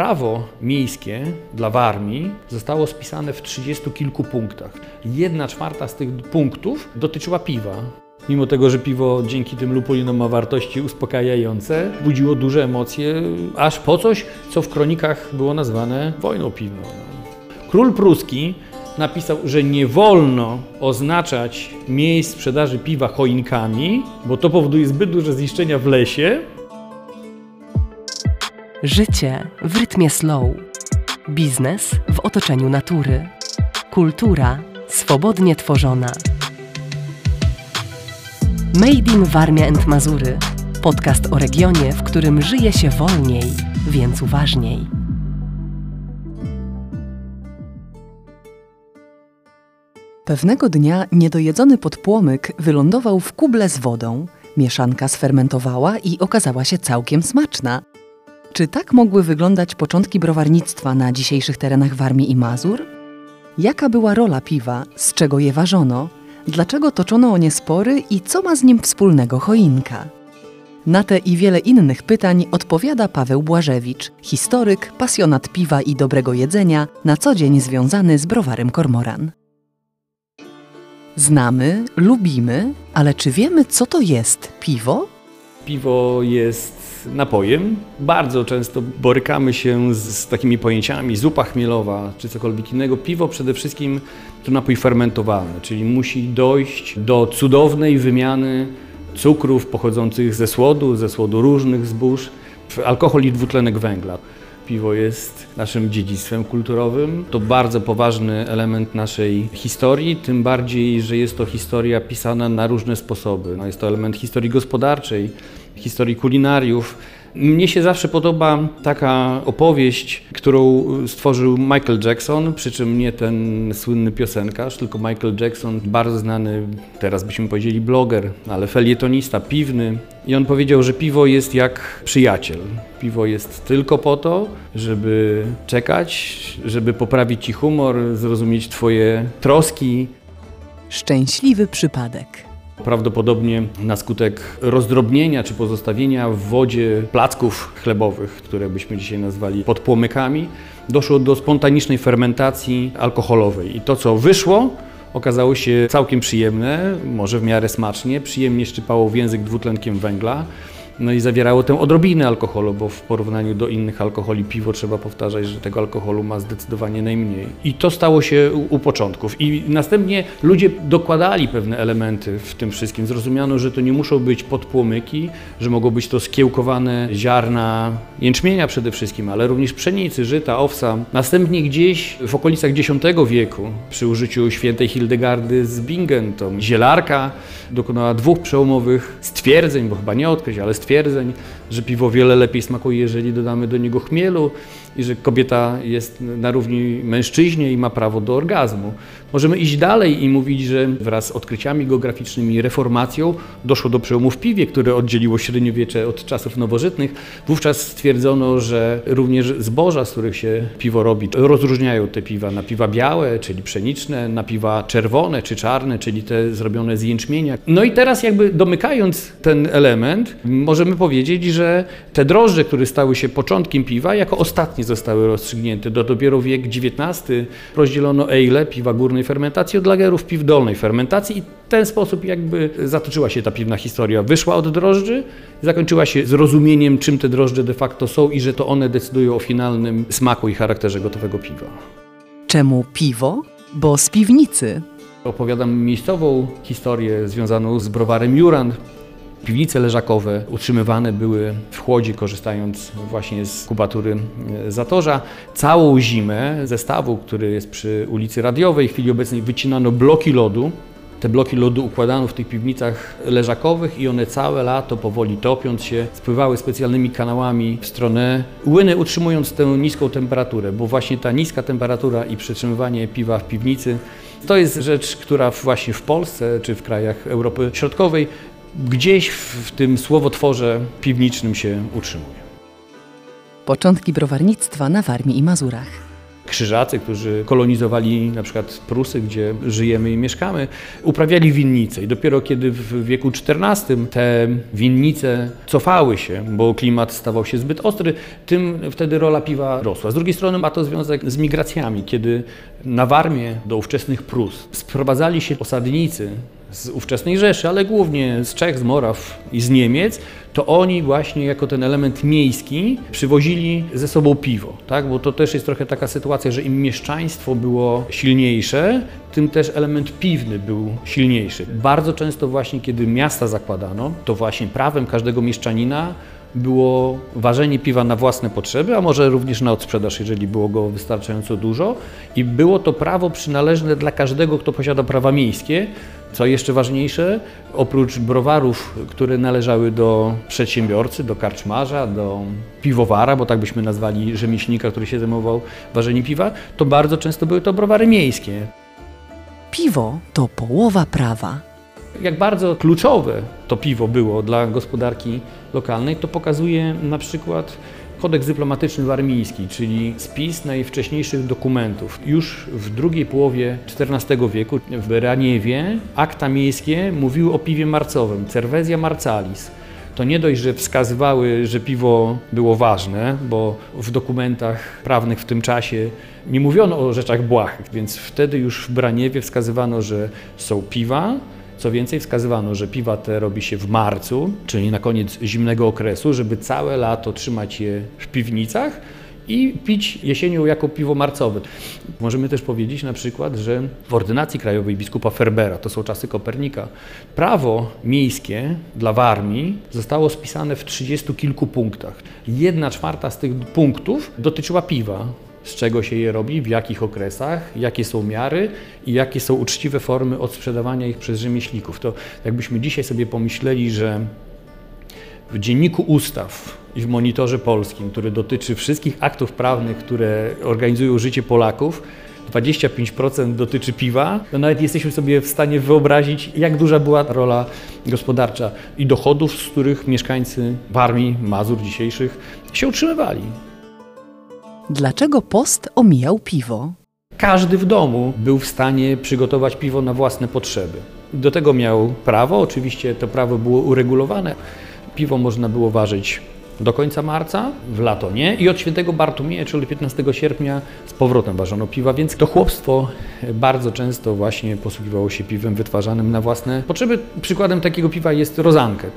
Prawo miejskie dla Warmii zostało spisane w trzydziestu kilku punktach. Jedna czwarta z tych punktów dotyczyła piwa. Mimo tego, że piwo dzięki tym lupulinom ma wartości uspokajające, budziło duże emocje, aż po coś, co w kronikach było nazwane wojną piwną. Król pruski napisał, że nie wolno oznaczać miejsc sprzedaży piwa choinkami, bo to powoduje zbyt duże zniszczenia w lesie. Życie w rytmie slow. Biznes w otoczeniu natury. Kultura swobodnie tworzona. Made in Warmia and Mazury. Podcast o regionie, w którym żyje się wolniej, więc uważniej. Pewnego dnia niedojedzony podpłomyk wylądował w kuble z wodą. Mieszanka sfermentowała i okazała się całkiem smaczna. Czy tak mogły wyglądać początki browarnictwa na dzisiejszych terenach Warmii i Mazur? Jaka była rola piwa, z czego je ważono, dlaczego toczono o nie spory i co ma z nim wspólnego choinka? Na te i wiele innych pytań odpowiada Paweł Błażewicz, historyk, pasjonat piwa i dobrego jedzenia, na co dzień związany z browarem Kormoran. Znamy, lubimy, ale czy wiemy, co to jest piwo? Piwo jest napojem. Bardzo często borykamy się z, z, takimi pojęciami zupa chmielowa czy cokolwiek innego. Piwo przede wszystkim to napój fermentowalny, czyli musi dojść do cudownej wymiany cukrów pochodzących ze słodu, ze słodu różnych zbóż, alkohol i dwutlenek węgla. Piwo jest naszym dziedzictwem kulturowym. To bardzo poważny element naszej historii, tym bardziej, że jest to historia pisana na różne sposoby. No jest to element historii gospodarczej, historii kulinariów. Mnie się zawsze podoba taka opowieść, którą stworzył Michael Jackson, przy czym nie ten słynny piosenkarz, tylko Michael Jackson, bardzo znany, teraz byśmy powiedzieli bloger, ale felietonista, piwny. I on powiedział, że piwo jest jak przyjaciel. Piwo jest tylko po to, żeby czekać, żeby poprawić ci humor, zrozumieć twoje troski. Szczęśliwy przypadek. Prawdopodobnie na skutek rozdrobnienia czy pozostawienia w wodzie placków chlebowych, które byśmy dzisiaj nazwali podpłomykami, doszło do spontanicznej fermentacji alkoholowej. I to, co wyszło, okazało się całkiem przyjemne, może w miarę smacznie, przyjemnie szczypało w język dwutlenkiem węgla. No i zawierało tę odrobinę alkoholu, bo w porównaniu do innych alkoholi piwo trzeba powtarzać, że tego alkoholu ma zdecydowanie najmniej. I to stało się u, u początków. I następnie ludzie dokładali pewne elementy w tym wszystkim. Zrozumiano, że to nie muszą być podpłomyki, że mogą być to skiełkowane ziarna jęczmienia przede wszystkim, ale również pszenicy, żyta, owsa. Następnie gdzieś w okolicach X wieku przy użyciu świętej Hildegardy z Bingen, to zielarka dokonała dwóch przełomowych stwierdzeń, bo chyba nie odkryć, ale stwierdzeń, że piwo wiele lepiej smakuje, jeżeli dodamy do niego chmielu i że kobieta jest na równi mężczyźnie i ma prawo do orgazmu. Możemy iść dalej i mówić, że wraz z odkryciami geograficznymi reformacją doszło do przełomu w piwie, które oddzieliło średniowiecze od czasów nowożytnych. Wówczas stwierdzono, że również zboża, z których się piwo robi, rozróżniają te piwa na piwa białe, czyli pszeniczne, na piwa czerwone czy czarne, czyli te zrobione z jęczmienia. No i teraz jakby domykając ten element, możemy powiedzieć, że te drożdże, które stały się początkiem piwa, jako ostatnie zostały rozstrzygnięte. Do dopiero wiek XIX rozdzielono ale, piwa fermentacji, od lagerów piw dolnej fermentacji i w ten sposób jakby zatoczyła się ta piwna historia. Wyszła od drożdży, zakończyła się zrozumieniem, czym te drożdże de facto są i że to one decydują o finalnym smaku i charakterze gotowego piwa. Czemu piwo? Bo z piwnicy. Opowiadam miejscową historię związaną z browarem Juran, Piwnice leżakowe utrzymywane były w chłodzie, korzystając właśnie z kubatury e, zatorza. Całą zimę zestawu, który jest przy ulicy Radiowej, w chwili obecnej wycinano bloki lodu. Te bloki lodu układano w tych piwnicach leżakowych i one całe lato, powoli topiąc się, spływały specjalnymi kanałami w stronę łyny, utrzymując tę niską temperaturę, bo właśnie ta niska temperatura i przetrzymywanie piwa w piwnicy to jest rzecz, która właśnie w Polsce czy w krajach Europy Środkowej gdzieś w tym słowotworze piwniczym się utrzymuje. Początki browarnictwa na Warmii i Mazurach. krzyżacy, którzy kolonizowali na przykład Prusy, gdzie żyjemy i mieszkamy, uprawiali winnice i dopiero kiedy w wieku XIV te winnice cofały się, bo klimat stawał się zbyt ostry, tym wtedy rola piwa rosła. Z drugiej strony ma to związek z migracjami, kiedy na Warmię do ówczesnych Prus sprowadzali się osadnicy z ówczesnej Rzeszy, ale głównie z Czech, z Moraw i z Niemiec, to oni właśnie jako ten element miejski przywozili ze sobą piwo, tak? bo to też jest trochę taka sytuacja, że im mieszczaństwo było silniejsze, tym też element piwny był silniejszy. Bardzo często właśnie kiedy miasta zakładano, to właśnie prawem każdego mieszczanina było ważenie piwa na własne potrzeby, a może również na odsprzedaż, jeżeli było go wystarczająco dużo. I było to prawo przynależne dla każdego, kto posiada prawa miejskie. Co jeszcze ważniejsze, oprócz browarów, które należały do przedsiębiorcy, do karczmarza, do piwowara, bo tak byśmy nazwali rzemieślnika, który się zajmował ważeniem piwa, to bardzo często były to browary miejskie. Piwo to połowa prawa. Jak bardzo kluczowe to piwo było dla gospodarki lokalnej, to pokazuje na przykład kodeks dyplomatyczny warmiński, czyli spis najwcześniejszych dokumentów. Już w drugiej połowie XIV wieku w Raniewie akta miejskie mówiły o piwie marcowym, cervezia marcalis. To nie dość, że wskazywały, że piwo było ważne, bo w dokumentach prawnych w tym czasie nie mówiono o rzeczach błahych, więc wtedy już w Braniewie wskazywano, że są piwa, co więcej, wskazywano, że piwa te robi się w marcu, czyli na koniec zimnego okresu, żeby całe lato trzymać je w piwnicach i pić jesienią jako piwo marcowe. Możemy też powiedzieć na przykład, że w ordynacji krajowej biskupa Ferbera, to są czasy Kopernika, prawo miejskie dla Warmii zostało spisane w trzydziestu kilku punktach. Jedna czwarta z tych punktów dotyczyła piwa z czego się je robi, w jakich okresach, jakie są miary i jakie są uczciwe formy odsprzedawania ich przez rzemieślników. To jakbyśmy dzisiaj sobie pomyśleli, że w dzienniku ustaw i w monitorze polskim, który dotyczy wszystkich aktów prawnych, które organizują życie Polaków, 25% dotyczy piwa, to nawet jesteśmy sobie w stanie wyobrazić, jak duża była rola gospodarcza i dochodów, z których mieszkańcy Warmii, Mazur dzisiejszych się utrzymywali. Dlaczego post omijał piwo? Każdy w domu był w stanie przygotować piwo na własne potrzeby. Do tego miał prawo, oczywiście to prawo było uregulowane. Piwo można było ważyć do końca marca, w lato nie i od świętego Bartłomieja, czyli 15 sierpnia z powrotem ważono piwa, więc to chłopstwo bardzo często właśnie posługiwało się piwem wytwarzanym na własne potrzeby. Przykładem takiego piwa jest rozankę.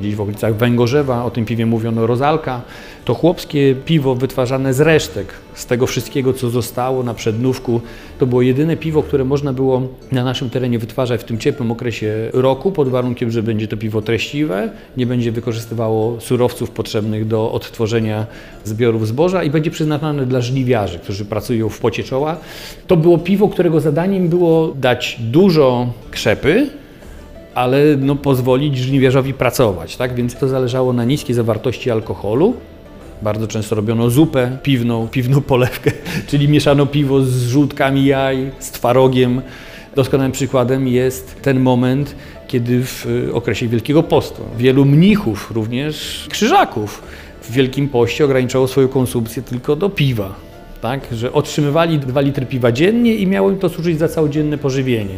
Gdzieś w okolicach Węgorzewa o tym piwie mówiono rozalka. To chłopskie piwo wytwarzane z resztek, z tego wszystkiego, co zostało na przednówku. To było jedyne piwo, które można było na naszym terenie wytwarzać w tym ciepłym okresie roku, pod warunkiem, że będzie to piwo treściwe, nie będzie wykorzystywało surowców potrzebnych do odtworzenia zbiorów zboża i będzie przeznaczone dla żniwiarzy, którzy pracują w pocie czoła. To było piwo, którego zadaniem było dać dużo krzepy, ale no, pozwolić żniwiarzowi pracować, tak? Więc to zależało na niskiej zawartości alkoholu. Bardzo często robiono zupę piwną, piwną polewkę, czyli mieszano piwo z żółtkami jaj, z twarogiem. Doskonałym przykładem jest ten moment, kiedy w okresie Wielkiego Postu wielu mnichów, również krzyżaków, w Wielkim Poście ograniczało swoją konsumpcję tylko do piwa. Tak, że otrzymywali 2 litry piwa dziennie i miało im to służyć za całodzienne pożywienie.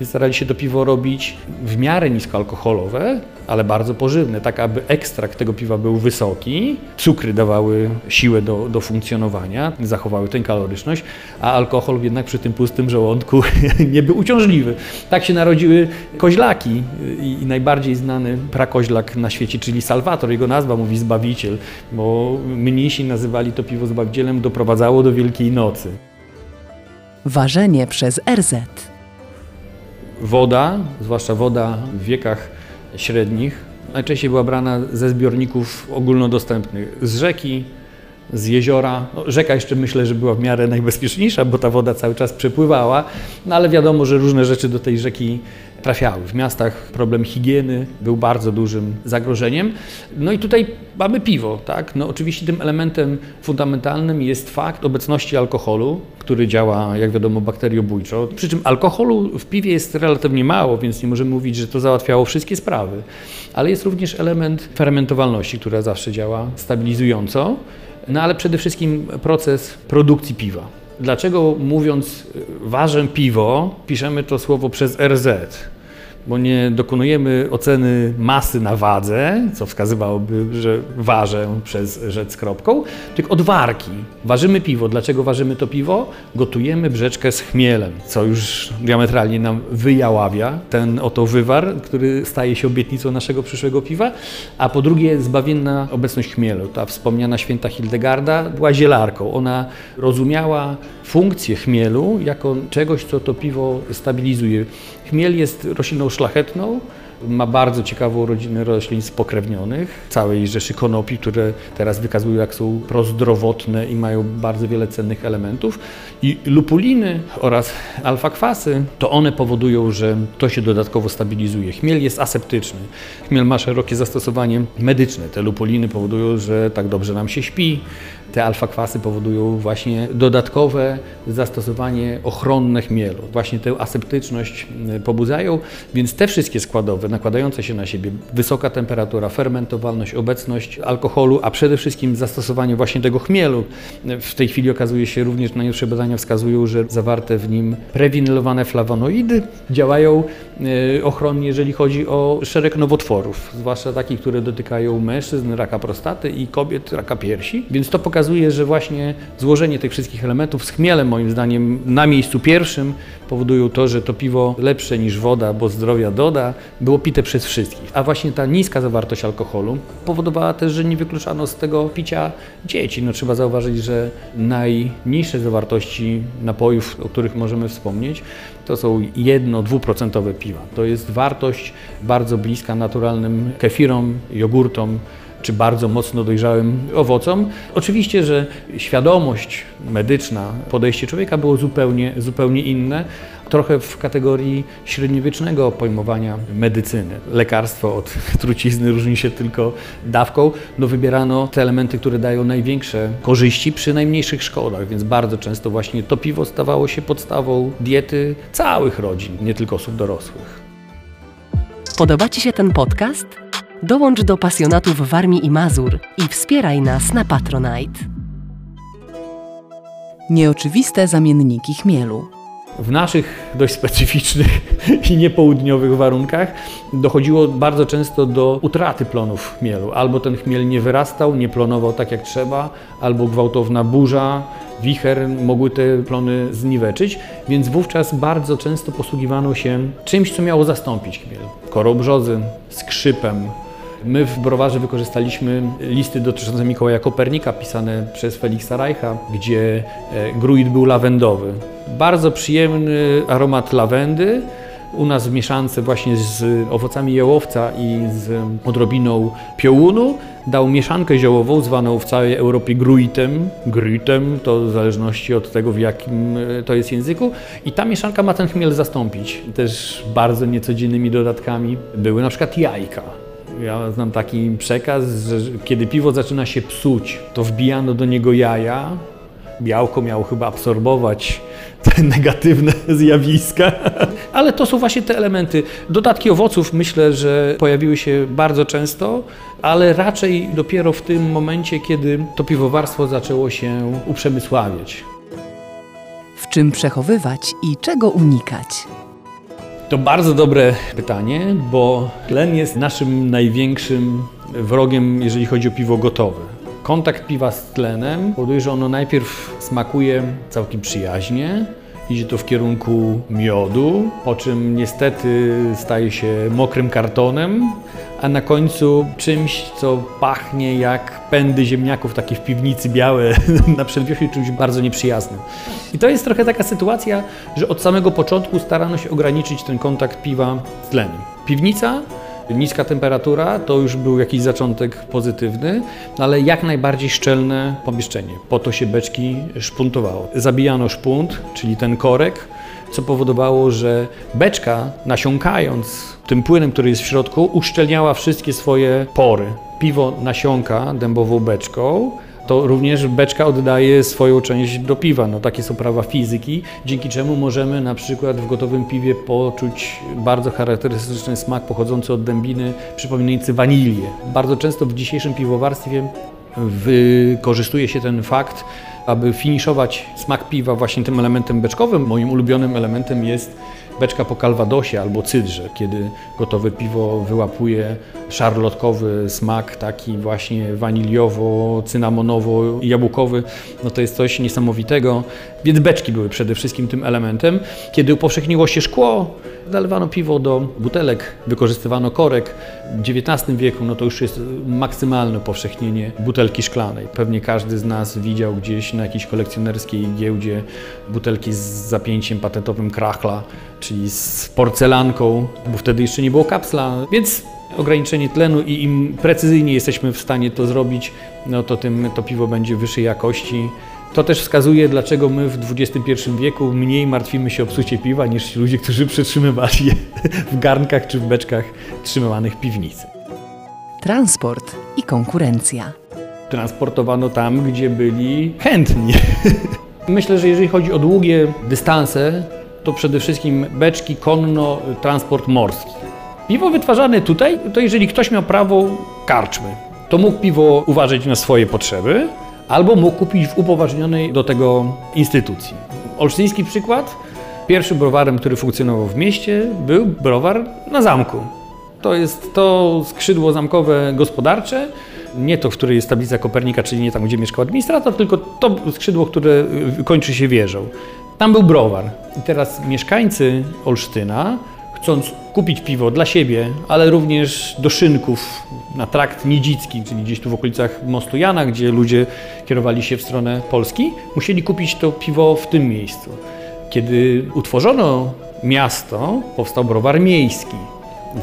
Więc starali się to piwo robić w miarę niskoalkoholowe, ale bardzo pożywne, tak aby ekstrakt tego piwa był wysoki, cukry dawały siłę do, do funkcjonowania, zachowały tę kaloryczność, a alkohol jednak przy tym pustym żołądku nie był uciążliwy. Tak się narodziły koźlaki i, i najbardziej znany prakoźlak na świecie, czyli Salvator, jego nazwa mówi Zbawiciel, bo mnisi nazywali to piwo Zbawicielem, doprowadzało do Wielkiej Nocy. Ważenie przez RZ. Woda, zwłaszcza woda w wiekach średnich, najczęściej była brana ze zbiorników ogólnodostępnych, z rzeki, z jeziora. No, rzeka jeszcze myślę, że była w miarę najbezpieczniejsza, bo ta woda cały czas przepływała, no ale wiadomo, że różne rzeczy do tej rzeki trafiały. W miastach problem higieny był bardzo dużym zagrożeniem. No i tutaj mamy piwo, tak? No oczywiście tym elementem fundamentalnym jest fakt obecności alkoholu, który działa, jak wiadomo, bakteriobójczo. Przy czym alkoholu w piwie jest relatywnie mało, więc nie możemy mówić, że to załatwiało wszystkie sprawy. Ale jest również element fermentowalności, która zawsze działa stabilizująco. No ale przede wszystkim proces produkcji piwa. Dlaczego mówiąc ważę piwo, piszemy to słowo przez RZ bo nie dokonujemy oceny masy na wadze, co wskazywałoby, że ważę przez rzecz z kropką, tylko od warki. Ważymy piwo. Dlaczego ważymy to piwo? Gotujemy brzeczkę z chmielem, co już diametralnie nam wyjaławia ten oto wywar, który staje się obietnicą naszego przyszłego piwa, a po drugie zbawienna obecność chmielu. Ta wspomniana święta Hildegarda była zielarką. Ona rozumiała funkcję chmielu jako czegoś, co to piwo stabilizuje. Chmiel jest rośliną szlachetną, ma bardzo ciekawą rodzinę roślin spokrewnionych, całej rzeszy konopi, które teraz wykazują, jak są prozdrowotne i mają bardzo wiele cennych elementów. I lupuliny oraz alfa-kwasy, to one powodują, że to się dodatkowo stabilizuje. Chmiel jest aseptyczny. Chmiel ma szerokie zastosowanie medyczne. Te lupuliny powodują, że tak dobrze nam się śpi. Te alfa-kwasy powodują właśnie dodatkowe zastosowanie ochronne chmielu. Właśnie tę aseptyczność y, pobudzają, więc te wszystkie składowe nakładające się na siebie, wysoka temperatura, fermentowalność, obecność alkoholu, a przede wszystkim zastosowanie właśnie tego chmielu. W tej chwili okazuje się również, najnowsze badania wskazują, że zawarte w nim prewinylowane flawonoidy działają e, ochronnie, jeżeli chodzi o szereg nowotworów, zwłaszcza takich, które dotykają mężczyzn, raka prostaty i kobiet, raka piersi. Więc to pokazuje, że właśnie złożenie tych wszystkich elementów z chmielem, moim zdaniem, na miejscu pierwszym powodują to, że to piwo lepsze niż woda, bo zdrowia doda, było pite przez wszystkich. A właśnie ta niska zawartość alkoholu powodowała też, że nie wykluczano z tego picia dzieci. No, trzeba zauważyć, że najniższe zawartości napojów, o których możemy wspomnieć, to są jedno-dwuprocentowe piwa. To jest wartość bardzo bliska naturalnym kefirom, jogurtom, czy bardzo mocno dojrzałym owocom. Oczywiście, że świadomość medyczna, podejście człowieka było zupełnie, zupełnie inne, trochę w kategorii średniowiecznego pojmowania medycyny. Lekarstwo od trucizny różni się tylko dawką. No wybierano te elementy, które dają największe korzyści przy najmniejszych szkodach, więc bardzo często właśnie to piwo stawało się podstawą diety całych rodzin, nie tylko osób dorosłych. Podoba Ci się ten podcast? Dołącz do pasjonatów Warmii i Mazur i wspieraj nas na Patronite. Nieoczywiste zamienniki chmielu. W naszych dość specyficznych i niepołudniowych warunkach dochodziło bardzo często do utraty plonów chmielu. Albo ten chmiel nie wyrastał, nie plonował tak jak trzeba, albo gwałtowna burza, wicher mogły te plony zniweczyć, więc wówczas bardzo często posługiwano się czymś, co miało zastąpić chmiel. Korą brzozy, skrzypem, My w browarze wykorzystaliśmy listy dotyczące Mikołaja Kopernika pisane przez Feliksa Reicha, gdzie e, gruit był lawendowy. Bardzo przyjemny aromat lawendy, u nas w mieszance właśnie z owocami jałowca i z odrobiną piołunu dał mieszankę ziołową zwaną w całej Europie gruitem, gruitem, to w zależności od tego w jakim e, to jest języku i ta mieszanka ma ten chmiel zastąpić. Też bardzo niecodziennymi dodatkami były na przykład jajka. Ja znam taki przekaz, że kiedy piwo zaczyna się psuć, to wbijano do niego jaja. Białko miało chyba absorbować te negatywne zjawiska. Ale to są właśnie te elementy. Dodatki owoców myślę, że pojawiły się bardzo często, ale raczej dopiero w tym momencie, kiedy to piwowarstwo zaczęło się uprzemysławiać. W czym przechowywać i czego unikać? To bardzo dobre pytanie, bo tlen jest naszym największym wrogiem, jeżeli chodzi o piwo gotowe. Kontakt piwa z tlenem powoduje, że ono najpierw smakuje całkiem przyjaźnie, idzie to w kierunku miodu, po czym niestety staje się mokrym kartonem, a na końcu czymś, co pachnie jak pędy ziemniaków, takie w piwnicy białe na przedwiośnie, czymś bardzo nieprzyjaznym. I to jest trochę taka sytuacja, że od samego początku starano się ograniczyć ten kontakt piwa z tlenem. Piwnica niska temperatura to już był jakiś zaczątek pozytywny, no ale jak najbardziej szczelne pomieszczenie. Po to się beczki szpuntowało. Zabijano szpunt, czyli ten korek, co powodowało, że beczka nasiąkając tym płynem, który jest w środku, uszczelniała wszystkie swoje pory. Piwo nasiąka dębową beczką, to również beczka oddaje swoją część do piwa. No, takie są prawa fizyki, dzięki czemu możemy na przykład w gotowym piwie poczuć bardzo charakterystyczny smak pochodzący od dębiny, przypominający wanilię. Bardzo często w dzisiejszym piwowarstwie wykorzystuje się ten fakt aby finiszować smak piwa właśnie tym elementem beczkowym. Moim ulubionym elementem jest beczka po kalwadosie albo cydrze, kiedy gotowe piwo wyłapuje szarlotkowy smak, taki właśnie waniliowo-cynamonowo-jabłkowy, no to jest coś niesamowitego. Więc beczki były przede wszystkim tym elementem. Kiedy upowszechniło się szkło, nalewano piwo do butelek, wykorzystywano korek. W XIX wieku no to już jest maksymalne upowszechnienie butelki szklanej. Pewnie każdy z nas widział gdzieś na jakiejś kolekcjonerskiej giełdzie butelki z zapięciem patentowym krachla, czyli z porcelanką, bo wtedy jeszcze nie było kapsla, więc ograniczenie tlenu i im precyzyjniej jesteśmy w stanie to zrobić, no to tym to piwo będzie wyższej jakości. To też wskazuje, dlaczego my w XXI wieku mniej martwimy się o psucie piwa niż ci ludzie, którzy przetrzymywali je w garnkach czy w beczkach trzymywanych w piwnicy. Transport i konkurencja. Transportowano tam, gdzie byli chętni. Myślę, że jeżeli chodzi o długie dystanse, to przede wszystkim beczki, konno, transport morski. Piwo wytwarzane tutaj, to jeżeli ktoś miał prawo karczmy, to mógł piwo uważać na swoje potrzeby, albo mógł kupić w upoważnionej do tego instytucji. Olsztyński przykład. Pierwszym browarem, który funkcjonował w mieście, był browar na zamku. To jest to skrzydło zamkowe gospodarcze, nie to, w której jest tablica Kopernika, czyli nie tam, gdzie mieszkał administrator, tylko to skrzydło, które kończy się wieżą. Tam był browar. I teraz mieszkańcy Olsztyna, chcąc kupić piwo dla siebie, ale również do szynków na trakt nidzicki, czyli gdzieś tu w okolicach mostu Jana, gdzie ludzie kierowali się w stronę Polski, musieli kupić to piwo w tym miejscu. Kiedy utworzono miasto, powstał browar miejski.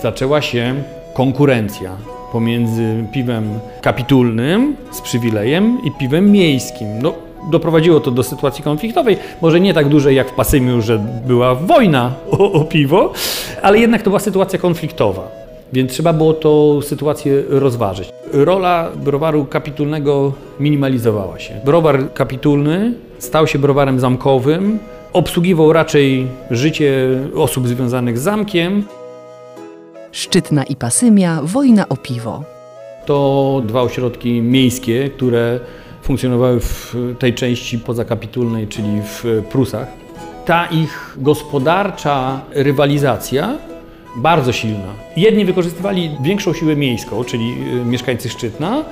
Zaczęła się konkurencja pomiędzy piwem kapitulnym z przywilejem i piwem miejskim. No, doprowadziło to do sytuacji konfliktowej, może nie tak dużej jak w Pasymiu, że była wojna o, o piwo, ale jednak to była sytuacja konfliktowa. Więc trzeba było tą sytuację rozważyć. Rola browaru kapitulnego minimalizowała się. Browar kapitulny stał się browarem zamkowym, obsługiwał raczej życie osób związanych z zamkiem. Szczytna i Pasymia, wojna o piwo. To dwa ośrodki miejskie, które funkcjonowały w tej części pozakapitulnej, czyli w Prusach. Ta ich gospodarcza rywalizacja bardzo silna. Jedni wykorzystywali większą siłę miejską, czyli y, mieszkańcy Szczytna,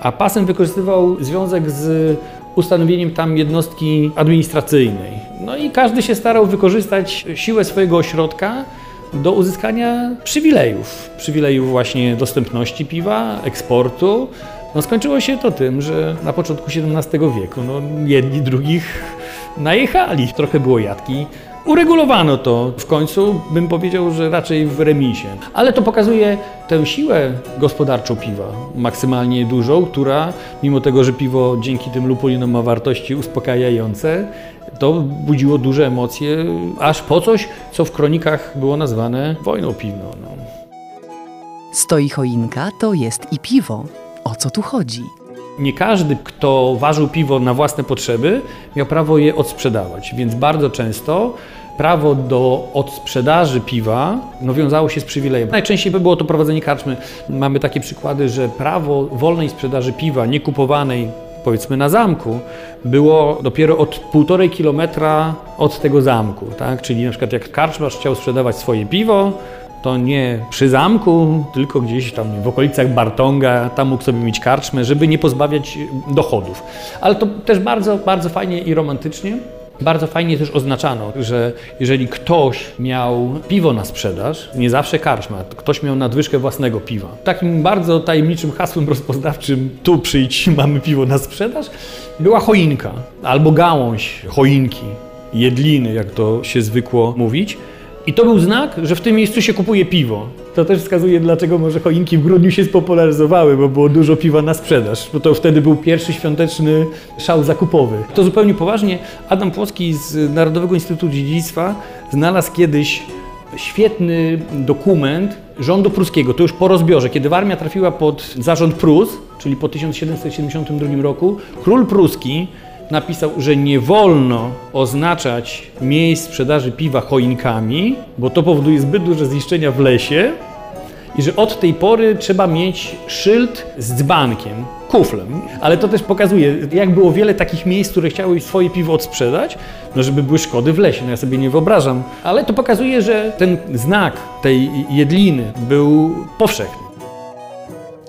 a pasem wykorzystywał związek z ustanowieniem tam jednostki administracyjnej. No i każdy się starał wykorzystać siłę swojego ośrodka do uzyskania przywilejów. Przywilejów właśnie dostępności piwa, eksportu, no skończyło się to tym, że na początku XVII wieku no, jedni drugich najechali. Trochę było jadki. Uregulowano to w końcu, bym powiedział, że raczej w remisie. Ale to pokazuje tę siłę gospodarczą piwa, maksymalnie dużą, która mimo tego, że piwo dzięki tym lupulinom ma wartości uspokajające, to budziło duże emocje, aż po coś, co w kronikach było nazwane wojną piwną. No. Stoi choinka, to jest i piwo. O co tu chodzi? Nie każdy, kto ważył piwo na własne potrzeby, miał prawo je odsprzedawać, więc bardzo często prawo do odsprzedaży piwa no, wiązało się z przywilejem. Najczęściej było to prowadzenie karczmy. Mamy takie przykłady, że prawo wolnej sprzedaży piwa, niekupowanej powiedzmy na zamku, było dopiero od półtorej kilometra od tego zamku. Tak? Czyli na przykład jak karczmarz chciał sprzedawać swoje piwo, to nie przy zamku, tylko gdzieś tam w okolicach Bartonga, tam mógł sobie mieć karczmę, żeby nie pozbawiać dochodów. Ale to też bardzo, bardzo fajnie i romantycznie. Bardzo fajnie też oznaczano, że jeżeli ktoś miał piwo na sprzedaż, nie zawsze karczma, ktoś miał nadwyżkę własnego piwa. Takim bardzo tajemniczym hasłem rozpoznawczym, tu przyjdź, mamy piwo na sprzedaż, była choinka albo gałąź choinki, jedliny, jak to się zwykło mówić. I to był znak, że w tym miejscu się kupuje piwo. To też wskazuje, dlaczego może choinki w grudniu się spopularyzowały, bo było dużo piwa na sprzedaż. Bo to wtedy był pierwszy świąteczny szał zakupowy. To zupełnie poważnie. Adam Płocki z Narodowego Instytutu Dziedzictwa znalazł kiedyś świetny dokument rządu pruskiego, to już po rozbiorze, kiedy armia trafiła pod zarząd Prus, czyli po 1772 roku, król pruski napisał, że nie wolno oznaczać miejsc sprzedaży piwa choinkami, bo to powoduje zbyt duże zniszczenia w lesie i że od tej pory trzeba mieć szyld z dzbankiem, kuflem. Ale to też pokazuje, jak było wiele takich miejsc, które chciały swoje piwo odsprzedać, no żeby były szkody w lesie, no ja sobie nie wyobrażam. Ale to pokazuje, że ten znak tej jedliny był powszechny.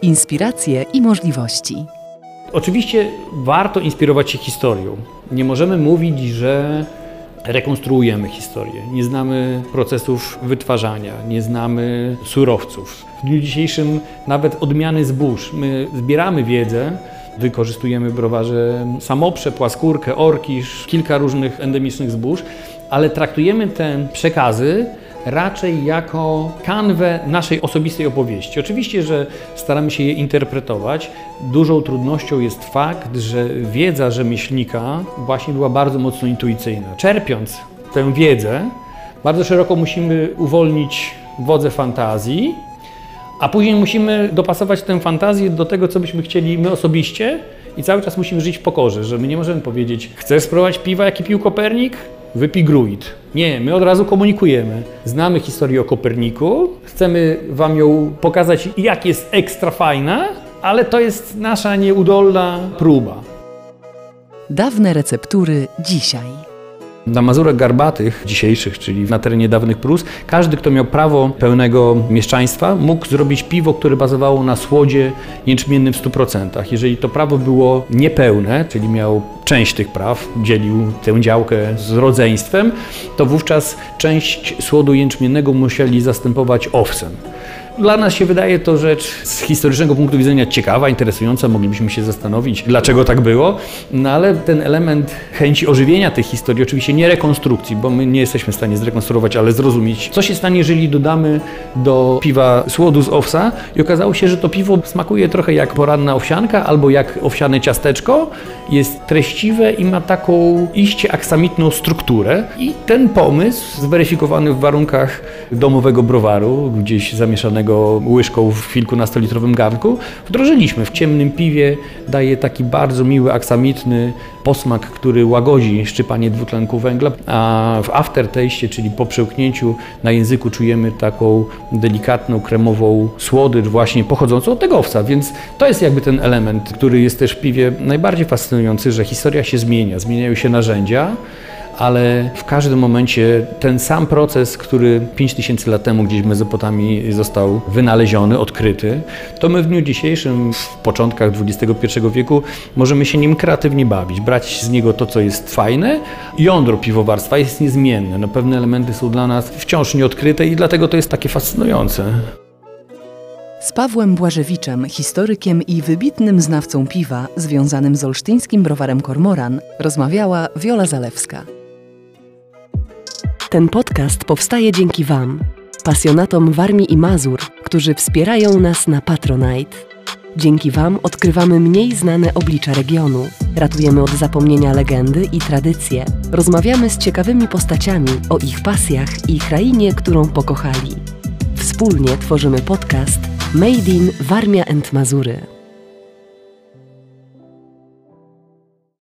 Inspiracje i możliwości. Oczywiście warto inspirować się historią. Nie możemy mówić, że rekonstruujemy historię, nie znamy procesów wytwarzania, nie znamy surowców. W dniu dzisiejszym nawet odmiany zbóż. My zbieramy wiedzę, wykorzystujemy browarze samoprze, płaskórkę, orkisz, kilka różnych endemicznych zbóż, ale traktujemy te przekazy raczej jako kanwę naszej osobistej opowieści. Oczywiście, że staramy się je interpretować. Dużą trudnością jest fakt, że wiedza rzemieślnika właśnie była bardzo mocno intuicyjna. Czerpiąc tę wiedzę, bardzo szeroko musimy uwolnić wodze fantazji, a później musimy dopasować tę fantazję do tego, co byśmy chcieli my osobiście i cały czas musimy żyć w pokorze, że my nie możemy powiedzieć, chcesz spróbować piwa, jaki pił Kopernik? Wypij gruit. Nie, my od razu komunikujemy. Znamy historię o Koperniku, chcemy Wam ją pokazać, jak jest ekstra fajna, ale to jest nasza nieudolna próba. Dawne receptury dzisiaj. Na Mazurach Garbatych dzisiejszych, czyli na terenie dawnych Prus, każdy, kto miał prawo pełnego mieszczaństwa, mógł zrobić piwo, które bazowało na słodzie jęczmiennym w 100%. Jeżeli to prawo było niepełne, czyli miał część tych praw, dzielił tę działkę z rodzeństwem, to wówczas część słodu jęczmiennego musieli zastępować owsem. Dla nas się wydaje to rzecz z historycznego punktu widzenia ciekawa, interesująca, moglibyśmy się zastanowić, dlaczego tak było, no ale ten element chęci ożywienia tej historii, oczywiście nie rekonstrukcji, bo my nie jesteśmy w stanie zrekonstruować, ale zrozumieć, co się stanie, jeżeli dodamy do piwa słodu z owsa. I okazało się, że to piwo smakuje trochę jak poranna owsianka albo jak owsiane ciasteczko, jest treściwe i ma taką iście aksamitną strukturę. I ten pomysł zweryfikowany w warunkach domowego browaru, gdzieś zamieszanego łyżką w kilkunastolitrowym garnku, wdrożyliśmy. W ciemnym piwie daje taki bardzo miły, aksamitny posmak, który łagodzi szczypanie dwutlenku węgla, a w aftertaste, czyli po przełknięciu na języku czujemy taką delikatną, kremową słodycz właśnie pochodzącą od tego owca, więc to jest jakby ten element, który jest też w piwie najbardziej fascynujący, że historia się zmienia, zmieniają się narzędzia, ale w każdym momencie ten sam proces, który 5000 lat temu gdzieś w Mezopotamii został wynaleziony, odkryty, to my w dniu dzisiejszym, w początkach XXI wieku, możemy się nim kreatywnie bawić, brać z niego to, co jest fajne. Jądro piwowarstwa jest niezmienne, no pewne elementy są dla nas wciąż nieodkryte i dlatego to jest takie fascynujące. Z Pawłem Błażewiczem, historykiem i wybitnym znawcą piwa, związanym z olsztyńskim browarem Kormoran, rozmawiała Wiola Zalewska. Ten podcast powstaje dzięki Wam, pasjonatom Warmii i Mazur, którzy wspierają nas na Patronite. Dzięki Wam odkrywamy mniej znane oblicza regionu, ratujemy od zapomnienia legendy i tradycje, rozmawiamy z ciekawymi postaciami o ich pasjach i krainie, którą pokochali. Wspólnie tworzymy podcast Made in Warmia and Mazury.